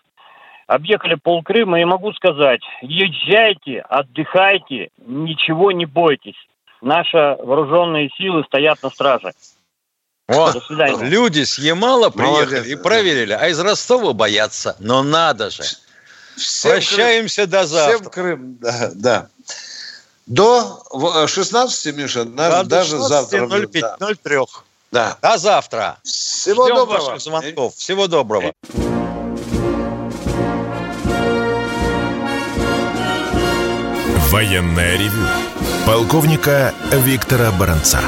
объехали пол Крыма и могу сказать, езжайте, отдыхайте, ничего не бойтесь. Наши вооруженные силы стоят на страже. О, До свидания. Люди с Ямала приехали Молодец. и проверили, а из Ростова боятся. Но надо же. Всем Прощаемся Крым, до завтра. Всем Крым, да, да. До 16, Миша, да, даже 16, завтра. 05, да. 03. Да. До завтра. Всего Ждем доброго. ваших звонков. Всего доброго. Военная ревю. Полковника Виктора Баранца.